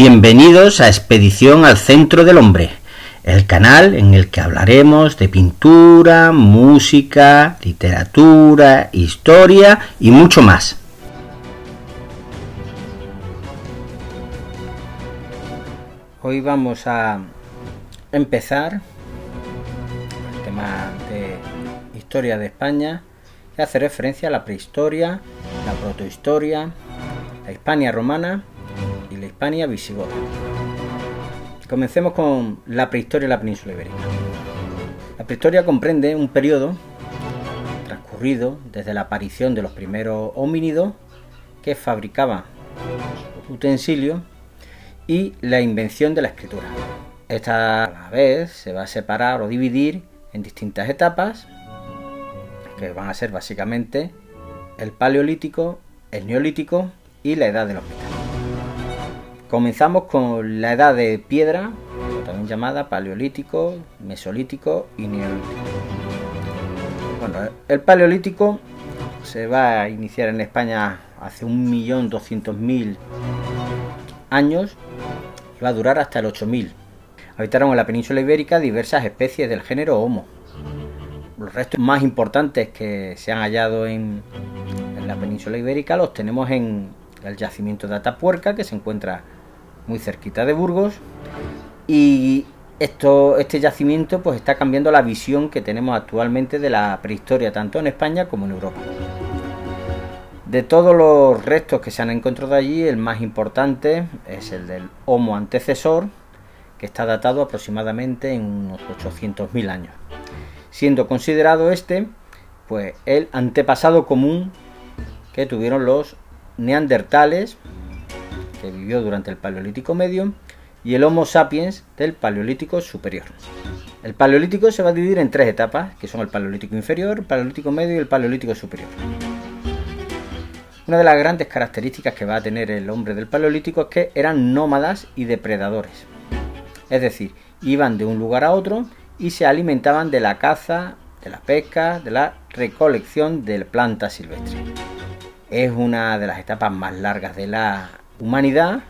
Bienvenidos a Expedición al Centro del Hombre, el canal en el que hablaremos de pintura, música, literatura, historia y mucho más. Hoy vamos a empezar el tema de historia de España que hace referencia a la prehistoria, la protohistoria, la Hispania romana y la Hispania visigoda. Comencemos con la prehistoria de la península ibérica. La prehistoria comprende un periodo transcurrido desde la aparición de los primeros homínidos que fabricaban utensilios y la invención de la escritura. Esta a la vez se va a separar o dividir en distintas etapas que van a ser básicamente el paleolítico, el neolítico y la edad de los metales. Comenzamos con la edad de piedra, también llamada paleolítico, mesolítico y neolítico. Bueno, el paleolítico se va a iniciar en España hace 1.200.000 años y va a durar hasta el 8.000. Habitaron en la península ibérica diversas especies del género Homo. Los restos más importantes que se han hallado en, en la península ibérica los tenemos en el yacimiento de Atapuerca, que se encuentra muy cerquita de Burgos. Y esto, este yacimiento pues está cambiando la visión que tenemos actualmente de la prehistoria, tanto en España como en Europa. De todos los restos que se han encontrado allí, el más importante es el del Homo antecesor, que está datado aproximadamente en unos 800.000 años, siendo considerado este pues el antepasado común que tuvieron los neandertales, que vivió durante el Paleolítico Medio, y el Homo sapiens del Paleolítico Superior. El Paleolítico se va a dividir en tres etapas, que son el Paleolítico Inferior, el Paleolítico Medio y el Paleolítico Superior. Una de las grandes características que va a tener el hombre del Paleolítico es que eran nómadas y depredadores. Es decir, iban de un lugar a otro y se alimentaban de la caza, de la pesca, de la recolección de plantas silvestres. Es una de las etapas más largas de la humanidad,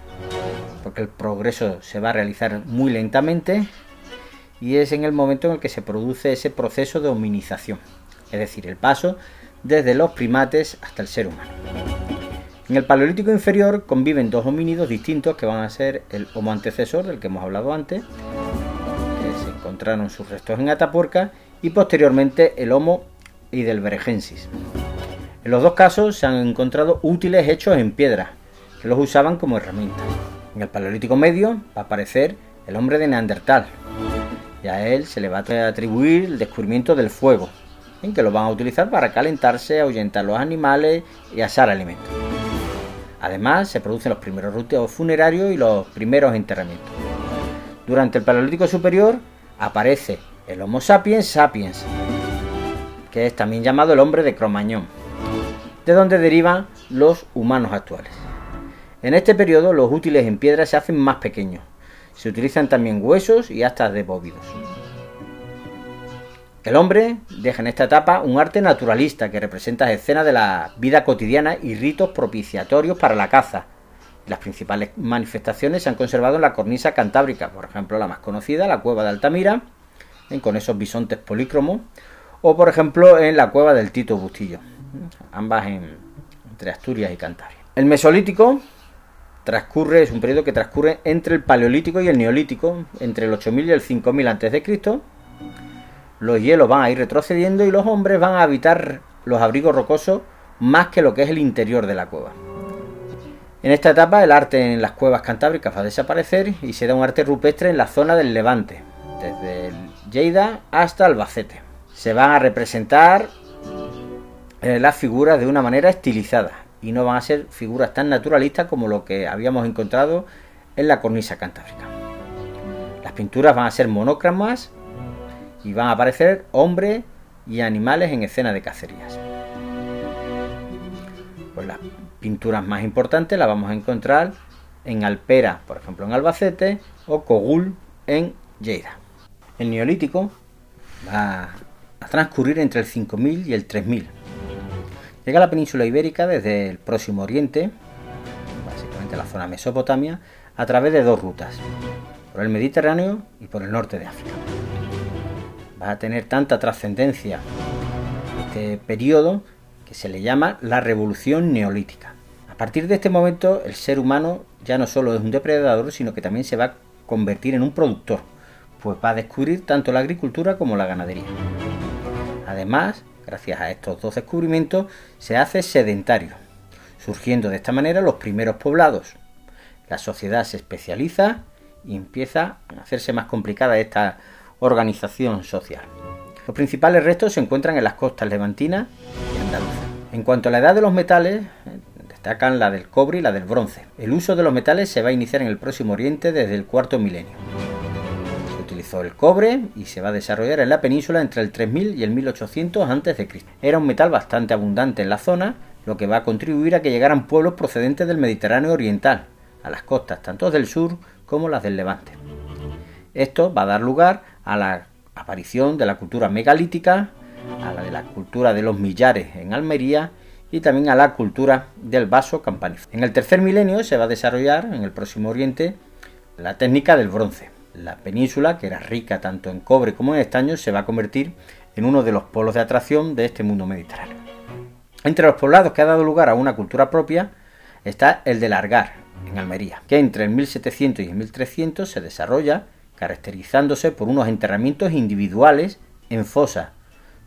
porque el progreso se va a realizar muy lentamente y es en el momento en el que se produce ese proceso de hominización, es decir, el paso desde los primates hasta el ser humano. En el Paleolítico inferior conviven dos homínidos distintos que van a ser el Homo antecesor, del que hemos hablado antes, que se encontraron sus restos en Atapuerca, y posteriormente el Homo heidelbergensis. En los dos casos se han encontrado útiles hechos en piedra, que los usaban como herramientas. En el Paleolítico Medio va a aparecer el hombre de Neandertal, y a él se le va a atribuir el descubrimiento del fuego, en que lo van a utilizar para calentarse, ahuyentar los animales y asar alimentos. Además, se producen los primeros ruteos funerarios y los primeros enterramientos. Durante el Paleolítico Superior aparece el Homo sapiens sapiens, que es también llamado el hombre de Cromañón, de donde derivan los humanos actuales. En este periodo los útiles en piedra se hacen más pequeños. Se utilizan también huesos y astas de bóvidos. El hombre deja en esta etapa un arte naturalista que representa escenas de la vida cotidiana y ritos propiciatorios para la caza. Las principales manifestaciones se han conservado en la cornisa cantábrica, por ejemplo la más conocida, la cueva de Altamira, con esos bisontes polícromos, o por ejemplo en la cueva del Tito Bustillo, ambas entre Asturias y Cantabria. El Mesolítico transcurre, es un periodo que transcurre entre el Paleolítico y el Neolítico, entre el 8000 y el 5000 a.C. Los hielos van a ir retrocediendo y los hombres van a habitar los abrigos rocosos más que lo que es el interior de la cueva. En esta etapa el arte en las cuevas cantábricas va a desaparecer y se un arte rupestre en la zona del Levante, desde Lleida hasta Albacete. Se van a representar eh, las figuras de una manera estilizada y no van a ser figuras tan naturalistas como lo que habíamos encontrado en la cornisa cantábrica. Las pinturas van a ser monócramas y van a aparecer hombres y animales en escenas de cacerías. Pues las pinturas más importantes las vamos a encontrar en Alpera, por ejemplo en Albacete, o Cogul en Lleida. El neolítico va a transcurrir entre el 5000 y el 3000. Llega a la península ibérica desde el próximo oriente, básicamente la zona Mesopotamia, a través de dos rutas, por el Mediterráneo y por el norte de África. Va a tener tanta trascendencia este periodo que se le llama la revolución neolítica. A partir de este momento el ser humano ya no solo es un depredador, sino que también se va a convertir en un productor, pues va a descubrir tanto la agricultura como la ganadería. Además, gracias a estos dos descubrimientos, se hace sedentario, surgiendo de esta manera los primeros poblados. La sociedad se especializa y empieza a hacerse más complicada esta organización social. Los principales restos se encuentran en las costas levantinas y andaluzas. En cuanto a la edad de los metales, destacan la del cobre y la del bronce. El uso de los metales se va a iniciar en el próximo Oriente desde el cuarto milenio. El cobre y se va a desarrollar en la península entre el 3000 y el 1800 a.C. Era un metal bastante abundante en la zona, lo que va a contribuir a que llegaran pueblos procedentes del Mediterráneo oriental, a las costas tanto del sur como las del Levante. Esto va a dar lugar a la aparición de la cultura megalítica, a la de la cultura de los millares en Almería y también a la cultura del vaso campaniforme. En el tercer milenio se va a desarrollar en el próximo Oriente la técnica del bronce. La península, que era rica tanto en cobre como en estaño, se va a convertir en uno de los polos de atracción de este mundo mediterráneo. Entre los poblados que ha dado lugar a una cultura propia está el de Largar, en Almería, que entre el 1700 y el 1300 se desarrolla caracterizándose por unos enterramientos individuales en fosa,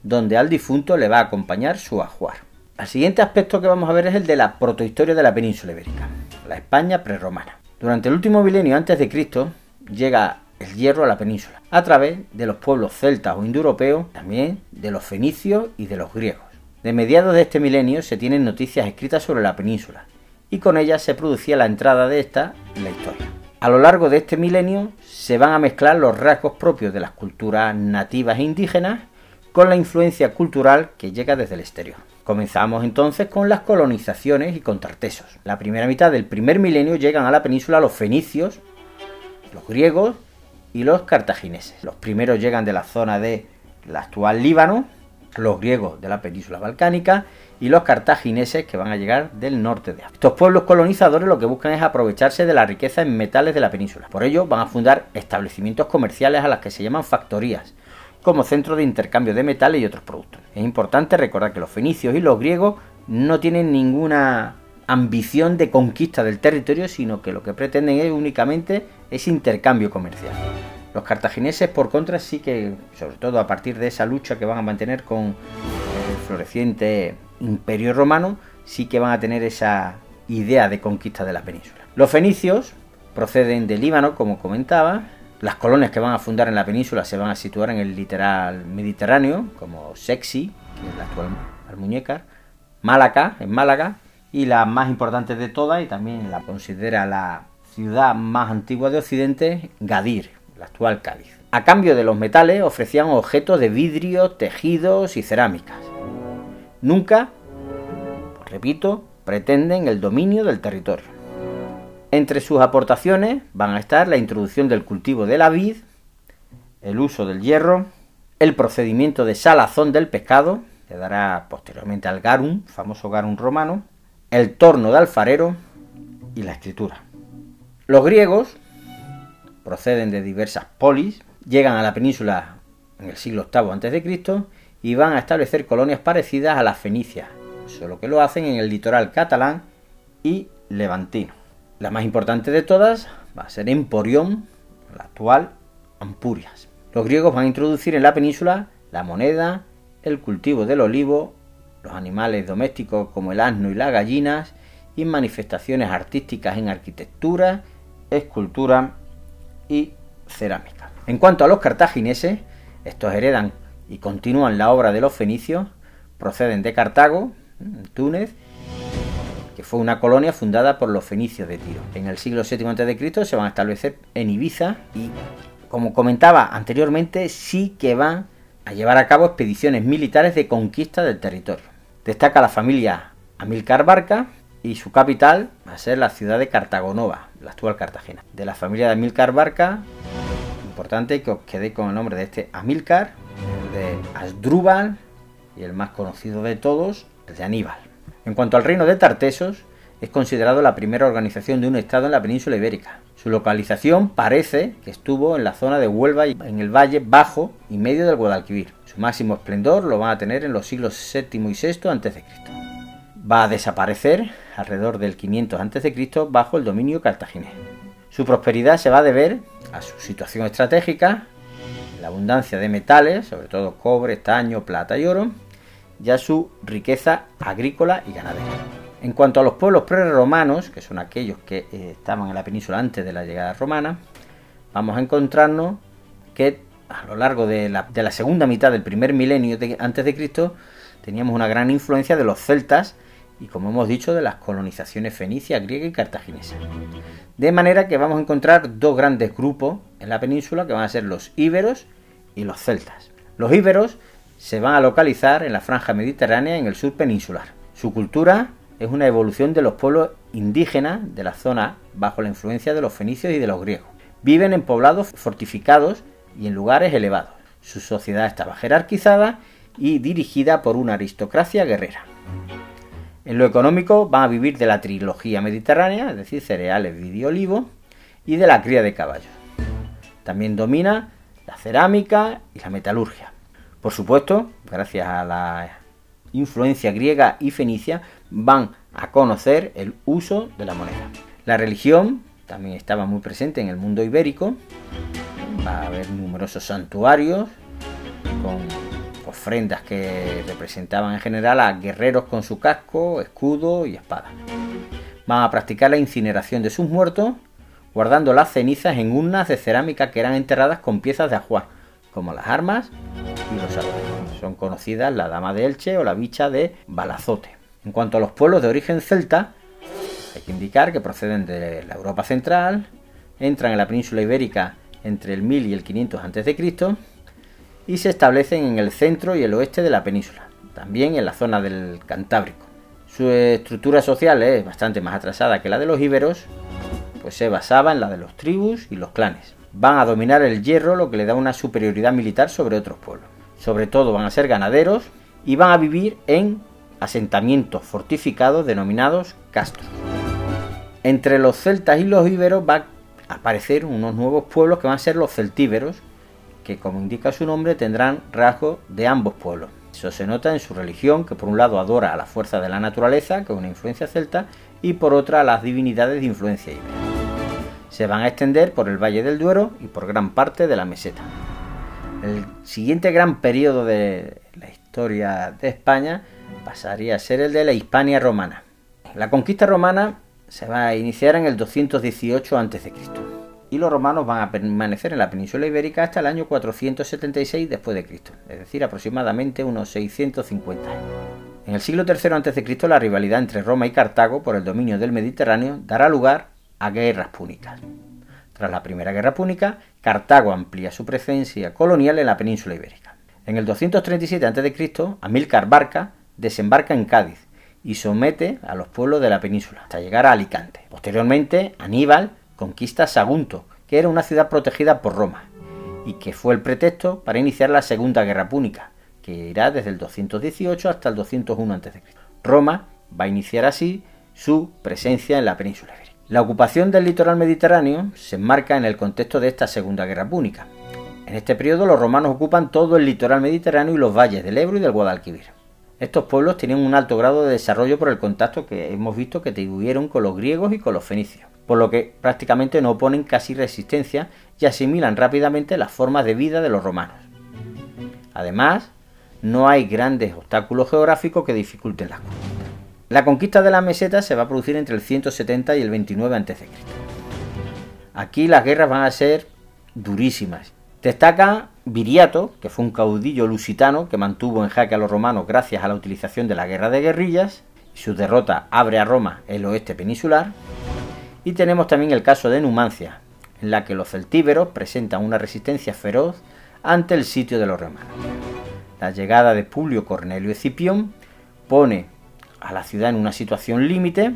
donde al difunto le va a acompañar su ajuar. El siguiente aspecto que vamos a ver es el de la protohistoria de la península ibérica, la España prerromana. Durante el último milenio antes de Cristo llega el hierro a la península, a través de los pueblos celtas o indoeuropeos, también de los fenicios y de los griegos. De mediados de este milenio se tienen noticias escritas sobre la península, y con ellas se producía la entrada de esta en la historia. A lo largo de este milenio se van a mezclar los rasgos propios de las culturas nativas e indígenas con la influencia cultural que llega desde el exterior. Comenzamos entonces con las colonizaciones y con Tartesos. La primera mitad del primer milenio llegan a la península los fenicios, los griegos y los cartagineses. Los primeros llegan de la zona de la actual Líbano, los griegos de la península balcánica y los cartagineses que van a llegar del norte de África. Estos pueblos colonizadores lo que buscan es aprovecharse de la riqueza en metales de la península. Por ello van a fundar establecimientos comerciales a las que se llaman factorías, como centro de intercambio de metales y otros productos. Es importante recordar que los fenicios y los griegos no tienen ninguna ambición de conquista del territorio, sino que lo que pretenden es únicamente ese intercambio comercial. Los cartagineses, por contra, sí que, sobre todo a partir de esa lucha que van a mantener con el floreciente imperio romano, sí que van a tener esa idea de conquista de la península. Los fenicios proceden del Líbano, como comentaba, las colonias que van a fundar en la península se van a situar en el literal mediterráneo, como Sexy, que es la actual Almuñécar, Málaga, en Málaga, y la más importante de todas, y también la considera la ciudad más antigua de Occidente, Gadir, la actual Cádiz. A cambio de los metales ofrecían objetos de vidrio, tejidos y cerámicas. Nunca, repito, pretenden el dominio del territorio. Entre sus aportaciones van a estar la introducción del cultivo de la vid, el uso del hierro, el procedimiento de salazón del pescado, que dará posteriormente al garum, famoso garum romano, el torno de alfarero y la escritura. Los griegos proceden de diversas polis, llegan a la península en el siglo VIII a.C. y van a establecer colonias parecidas a las fenicias, solo que lo hacen en el litoral catalán y levantino. La más importante de todas va a ser Emporión, la actual Ampurias. Los griegos van a introducir en la península la moneda, el cultivo del olivo, los animales domésticos como el asno y las gallinas y manifestaciones artísticas en arquitectura, escultura y cerámica. En cuanto a los cartagineses, estos heredan y continúan la obra de los fenicios, proceden de Cartago, Túnez que fue una colonia fundada por los fenicios de Tiro. En el siglo VII a.C. se van a establecer en Ibiza y, como comentaba anteriormente, sí que van a llevar a cabo expediciones militares de conquista del territorio. Destaca la familia Amílcar Barca y su capital va a ser la ciudad de Cartagonova, la actual Cartagena. De la familia de Amílcar Barca, importante que os quedéis con el nombre de este Amílcar, el de Asdrúbal y el más conocido de todos, el de Aníbal. En cuanto al reino de Tartesos, es considerado la primera organización de un Estado en la península ibérica. Su localización parece que estuvo en la zona de Huelva en el valle bajo y medio del Guadalquivir. Su máximo esplendor lo van a tener en los siglos VII y VI a.C. Va a desaparecer alrededor del 500 a.C. bajo el dominio cartaginés. Su prosperidad se va a deber a su situación estratégica, la abundancia de metales, sobre todo cobre, estaño, plata y oro, y a su riqueza agrícola y ganadera. En cuanto a los pueblos prerromanos, que son aquellos que eh, estaban en la península antes de la llegada romana, vamos a encontrarnos que a lo largo de la, segunda mitad del primer milenio antes de Cristo teníamos una gran influencia de los celtas y como hemos dicho de las colonizaciones fenicia, griega y cartaginesa. De manera que vamos a encontrar dos grandes grupos en la península que van a ser los íberos y los celtas. Los íberos se van a localizar en la franja mediterránea en el sur peninsular. Su cultura es una evolución de los pueblos indígenas de la zona bajo la influencia de los fenicios y de los griegos. Viven en poblados fortificados y en lugares elevados. Su sociedad estaba jerarquizada y dirigida por una aristocracia guerrera. En lo económico van a vivir de la trilogía mediterránea, es decir, cereales, vino y olivo, y de la cría de caballos. También domina la cerámica y la metalurgia. Por supuesto, gracias a la influencia griega y fenicia, van a conocer el uso de la moneda. La religión también estaba muy presente en el mundo ibérico. Va a haber numerosos santuarios con ofrendas que representaban en general a guerreros con su casco, escudo y espada. Van a practicar la incineración de sus muertos, guardando las cenizas en urnas de cerámica que eran enterradas con piezas de ajuar, como las armas y los adornos. Son conocidas la dama de Elche o la bicha de Balazote. En cuanto a los pueblos de origen celta, hay que indicar que proceden de la Europa central, entran en la península ibérica entre el 1000 y el 500 a.C. y se establecen en el centro y el oeste de la península, también en la zona del Cantábrico. Su estructura social es bastante más atrasada que la de los íberos, pues se basaba en la de los tribus y los clanes. Van a dominar el hierro, lo que le da una superioridad militar sobre otros pueblos. Sobre todo van a ser ganaderos y van a vivir en asentamientos fortificados denominados castros. Entre los celtas y los íberos va aparecer unos nuevos pueblos que van a ser los celtíberos, que como indica su nombre tendrán rasgos de ambos pueblos. Eso se nota en su religión, que por un lado adora a la fuerza de la naturaleza, que es una influencia celta, y por otra a las divinidades de influencia íbera. Se van a extender por el Valle del Duero y por gran parte de la meseta. El siguiente gran periodo de la historia de España pasaría a ser el de la Hispania romana. La conquista romana se va a iniciar en el 218 a.C. y los romanos van a permanecer en la península ibérica hasta el año 476 después de Cristo, es decir, aproximadamente unos 650 años. En el siglo III a.C. la rivalidad entre Roma y Cartago por el dominio del Mediterráneo dará lugar a guerras púnicas. Tras la Primera Guerra Púnica, Cartago amplía su presencia colonial en la península ibérica. En el 237 a.C., Amílcar Barca desembarca en Cádiz y somete a los pueblos de la península hasta llegar a Alicante. Posteriormente, Aníbal conquista Sagunto, que era una ciudad protegida por Roma, y que fue el pretexto para iniciar la Segunda Guerra Púnica, que irá desde el 218 hasta el 201 a.C. Roma va a iniciar así su presencia en la península ibérica. La ocupación del litoral mediterráneo se enmarca en el contexto de esta Segunda Guerra Púnica. En este periodo los romanos ocupan todo el litoral mediterráneo y los valles del Ebro y del Guadalquivir. Estos pueblos tienen un alto grado de desarrollo por el contacto que hemos visto que tuvieron con los griegos y con los fenicios, por lo que prácticamente no oponen casi resistencia y asimilan rápidamente las formas de vida de los romanos. Además, no hay grandes obstáculos geográficos que dificulten las cosas. La conquista de la meseta se va a producir entre el 170 y el 29 a.C. Aquí las guerras van a ser durísimas Destaca Viriato, que fue un caudillo lusitano que mantuvo en jaque a los romanos gracias a la utilización de la guerra de guerrillas, y su derrota abre a Roma el oeste peninsular. Y tenemos también el caso de Numancia, en la que los celtíberos presentan una resistencia feroz ante el sitio de los romanos. La llegada de Publio Cornelio Escipión pone a la ciudad en una situación límite,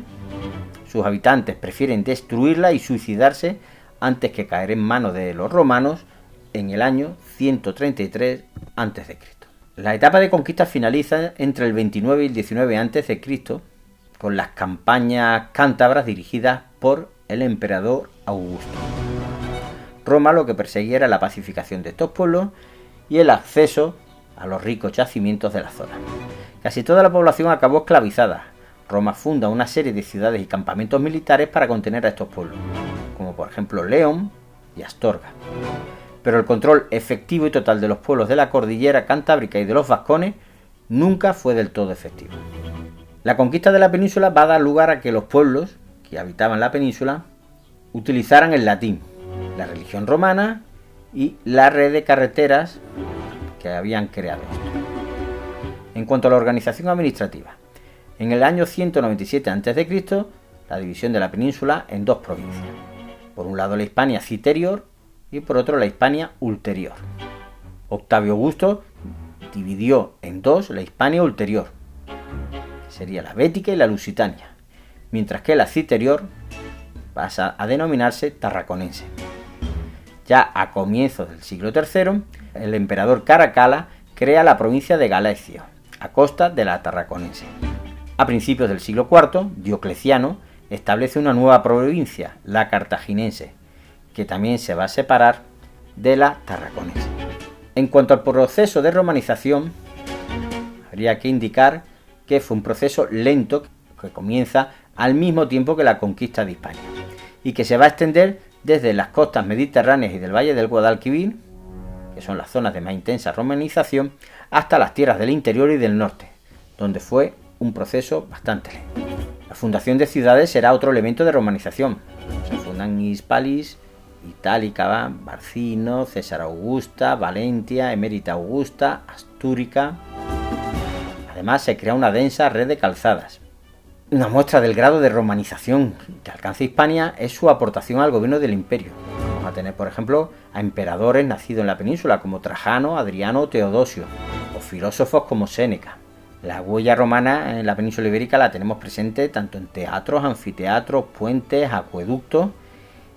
sus habitantes prefieren destruirla y suicidarse antes que caer en manos de los romanos en el año 133 a.C. La etapa de conquista finaliza entre el 29 y el 19 a.C., con las campañas cántabras dirigidas por el emperador Augusto. Roma lo que perseguía era la pacificación de estos pueblos y el acceso a los ricos yacimientos de la zona. Casi toda la población acabó esclavizada. Roma funda una serie de ciudades y campamentos militares para contener a estos pueblos, como por ejemplo León y Astorga. Pero el control efectivo y total de los pueblos de la cordillera cantábrica y de los vascones nunca fue del todo efectivo. La conquista de la península va a dar lugar a que los pueblos que habitaban la península utilizaran el latín, la religión romana y la red de carreteras que habían creado En cuanto a la organización administrativa, en el año 197 a.C., la división de la península en dos provincias. Por un lado la Hispania citerior y por otro la Hispania ulterior. Octavio Augusto dividió en dos la Hispania ulterior, que sería la Bética y la Lusitania, mientras que la citerior pasa a denominarse tarraconense. Ya a comienzos del siglo III, el emperador Caracalla crea la provincia de Galacia, a costa de la tarraconense. A principios del siglo IV, Diocleciano establece una nueva provincia, la cartaginense, que también se va a separar de la tarraconense. En cuanto al proceso de romanización, habría que indicar que fue un proceso lento que comienza al mismo tiempo que la conquista de Hispania y que se va a extender desde las costas mediterráneas y del valle del Guadalquivir, que son las zonas de más intensa romanización, hasta las tierras del interior y del norte, donde fue un proceso bastante lento. La fundación de ciudades será otro elemento de romanización. Se fundan Hispalis, Itálica, Barcino, César Augusta, Valentia, Emérita Augusta, Astúrica. Además se crea una densa red de calzadas, una muestra del grado de romanización que alcanza Hispania es su aportación al gobierno del imperio. Vamos a tener, por ejemplo, a emperadores nacidos en la península como Trajano, Adriano o Teodosio, o filósofos como Séneca. La huella romana en la península ibérica la tenemos presente tanto en teatros, anfiteatros, puentes, acueductos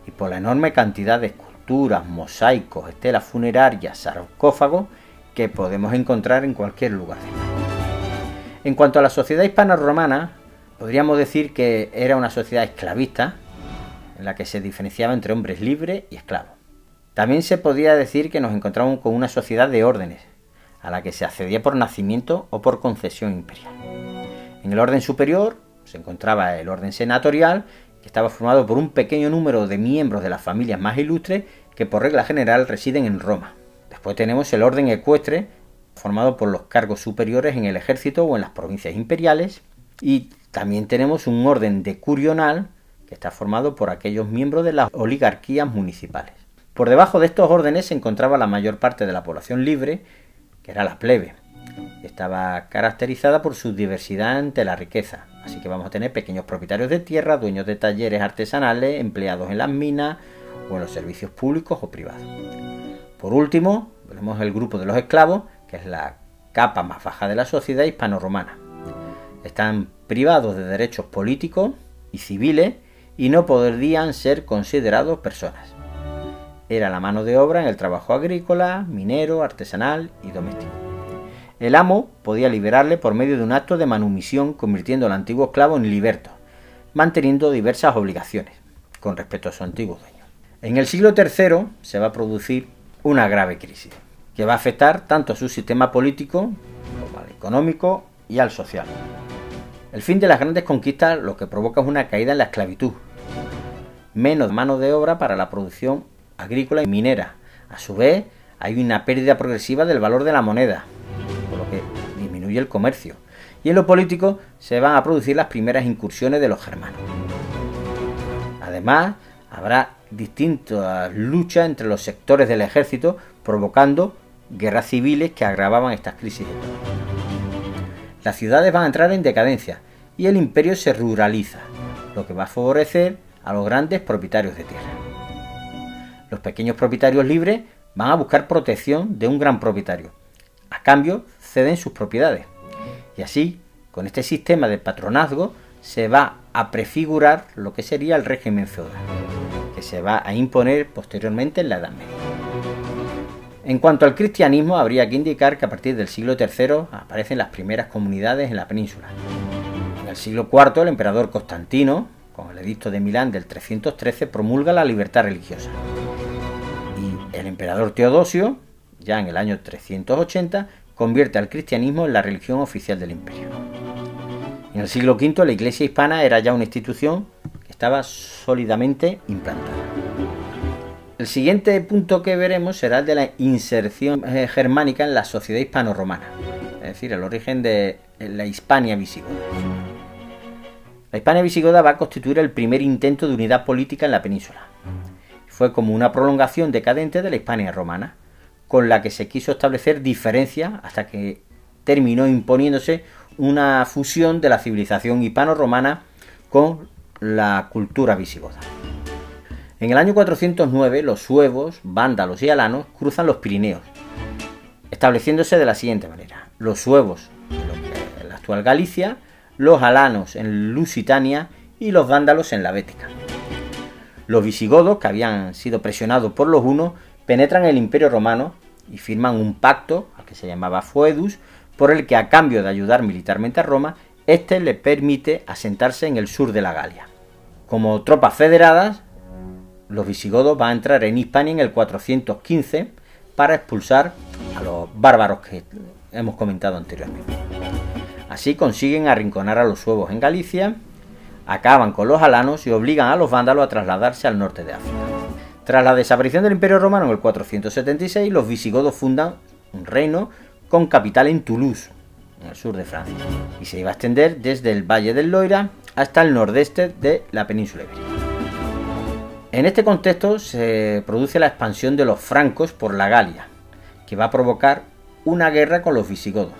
y por la enorme cantidad de esculturas, mosaicos, estelas funerarias, sarcófagos que podemos encontrar en cualquier lugar. En cuanto a la sociedad hispano-romana, Podríamos decir que era una sociedad esclavista en la que se diferenciaba entre hombres libres y esclavos. También se podría decir que nos encontramos con una sociedad de órdenes, a la que se accedía por nacimiento o por concesión imperial. En el orden superior se encontraba el orden senatorial, estaba formado por un pequeño número de miembros de las familias más ilustres que por regla general residen en Roma. Después tenemos el orden ecuestre, formado por los cargos superiores en el ejército o en las provincias imperiales, y también tenemos un orden decurional que está formado por aquellos miembros de las oligarquías municipales. Por debajo de estos órdenes se encontraba la mayor parte de la población libre, que era la plebe. Estaba caracterizada por su diversidad ante la riqueza, así que vamos a tener pequeños propietarios de tierra, dueños de talleres artesanales, empleados en las minas o en los servicios públicos o privados. Por último, tenemos el grupo de los esclavos, que es la capa más baja de la sociedad hispano-romana. Están privados de derechos políticos y civiles y no podrían ser considerados personas. Era la mano de obra en el trabajo agrícola, minero, artesanal y doméstico. El amo podía liberarle por medio de un acto de manumisión convirtiendo al antiguo esclavo en liberto, manteniendo diversas obligaciones con respecto a su antiguo dueño. En el siglo III se va a producir una grave crisis que va a afectar tanto a su sistema político como al económico y al social. El fin de las grandes conquistas lo que provoca es una caída en la esclavitud, menos mano de obra para la producción agrícola y minera. A su vez, hay una pérdida progresiva del valor de la moneda, disminuye el comercio. Y en lo político se van a producir las primeras incursiones de los germanos. Además, habrá distintas luchas entre los sectores del ejército, provocando guerras civiles que agravaban estas crisis las ciudades van a entrar en decadencia y el imperio se ruraliza, lo que va a favorecer a los grandes propietarios de tierra. Los pequeños propietarios libres van a buscar protección de un gran propietario. A cambio, ceden sus propiedades. Y así, con este sistema de patronazgo, se va a prefigurar lo que sería el régimen feudal, que se va a imponer posteriormente en la Edad Media. En cuanto al cristianismo, habría que indicar que a partir del siglo III aparecen las primeras comunidades en la península. En el siglo IV el emperador Constantino, con el edicto de Milán del 313, promulga la libertad religiosa. Y el emperador Teodosio, ya en el año 380, convierte al cristianismo en la religión oficial del imperio. En el siglo V la iglesia hispana era ya una institución que estaba sólidamente implantada. El siguiente punto que veremos será el de la inserción eh, germánica en la sociedad hispano-romana, es decir, el origen de la Hispania visigoda. La Hispania visigoda va a constituir el primer intento de unidad política en la península. Fue como una prolongación decadente de la Hispania romana, con la que se quiso establecer diferencia hasta que terminó imponiéndose una fusión de la civilización hispano-romana con la cultura visigoda. En el año 409 los suevos, vándalos y alanos cruzan los Pirineos, estableciéndose de la siguiente manera. Los suevos en la actual Galicia, los alanos en Lusitania y los vándalos en la Bética. Los visigodos, que habían sido presionados por los hunos, penetran el imperio romano y firman un pacto, al que se llamaba Foedus, por el que a cambio de ayudar militarmente a Roma, éste le permite asentarse en el sur de la Galia. Como tropas federadas, los visigodos van a entrar en Hispania en el 415 para expulsar a los bárbaros que hemos comentado anteriormente. Así consiguen arrinconar a los suevos en Galicia, acaban con los alanos y obligan a los vándalos a trasladarse al norte de África. Tras la desaparición del Imperio Romano en el 476, los visigodos fundan un reino con capital en Toulouse, en el sur de Francia, y se iba a extender desde el Valle del Loira hasta el nordeste de la península ibérica. En este contexto se produce la expansión de los francos por la Galia, que va a provocar una guerra con los visigodos.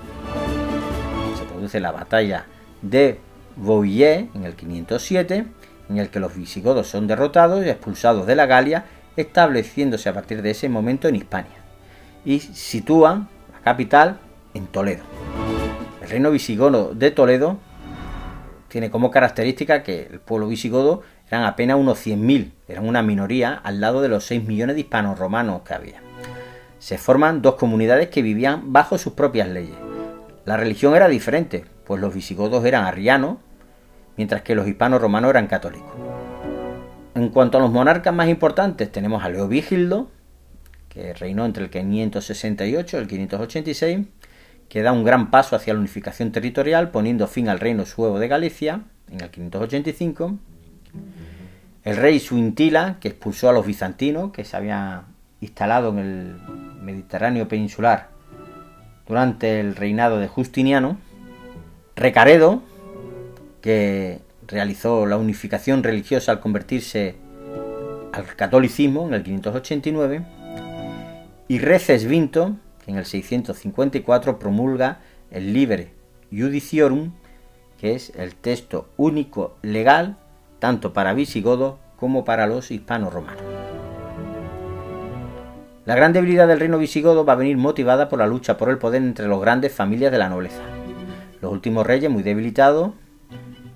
Se produce la batalla de Bouillé en el 507, en el que los visigodos son derrotados y expulsados de la Galia, estableciéndose a partir de ese momento en Hispania, y sitúan la capital en Toledo. El reino visigodo de Toledo tiene como característica que el pueblo visigodo eran apenas unos 100.000, eran una minoría al lado de los 6 millones de hispanos romanos que había. Se forman dos comunidades que vivían bajo sus propias leyes. La religión era diferente, pues los visigodos eran arrianos, mientras que los hispanos romanos eran católicos. En cuanto a los monarcas más importantes, tenemos a Leovigildo, que reinó entre el 568 y el 586, que da un gran paso hacia la unificación territorial, poniendo fin al reino suevo de Galicia en el 585 el rey Suintila, que expulsó a los bizantinos, que se habían instalado en el Mediterráneo peninsular durante el reinado de Justiniano. Recaredo, que realizó la unificación religiosa al convertirse al catolicismo en el 589. Y Reces Vinto, que en el 654 promulga el Libre Judiciorum, que es el texto único legal tanto para visigodos como para los hispanos romanos. La gran debilidad del reino visigodo va a venir motivada por la lucha por el poder entre las grandes familias de la nobleza. Los últimos reyes, muy debilitados,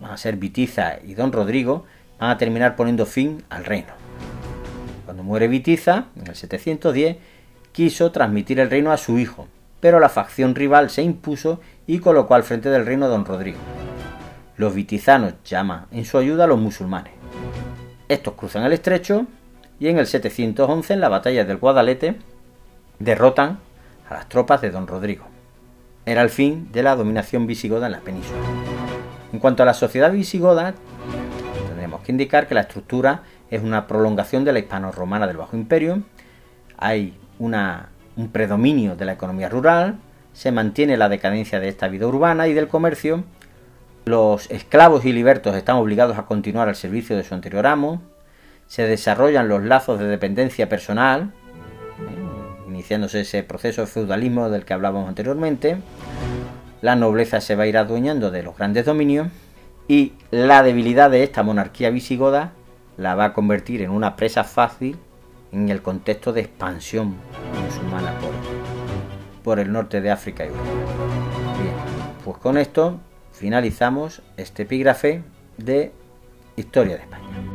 van a ser Vitiza y Don Rodrigo, van a terminar poniendo fin al reino. Cuando muere Vitiza, en el 710, quiso transmitir el reino a su hijo, pero la facción rival se impuso y colocó al frente del reino Don Rodrigo. Los vitizanos llaman en su ayuda a los musulmanes. Estos cruzan el estrecho y en el 711, en la batalla del Guadalete, derrotan a las tropas de don Rodrigo. Era el fin de la dominación visigoda en la península. En cuanto a la sociedad visigoda, tendremos que indicar que la estructura es una prolongación de la hispano-romana del Bajo Imperio. Hay una, un predominio de la economía rural, se mantiene la decadencia de esta vida urbana y del comercio los esclavos y libertos están obligados a continuar al servicio de su anterior amo. Se desarrollan los lazos de dependencia personal, ¿eh? iniciándose ese proceso de feudalismo del que hablábamos anteriormente. La nobleza se va a ir adueñando de los grandes dominios y la debilidad de esta monarquía visigoda la va a convertir en una presa fácil en el contexto de expansión musulmana por, por el norte de África y Europa. Bien, pues con esto finalizamos este epígrafe de Historia de España.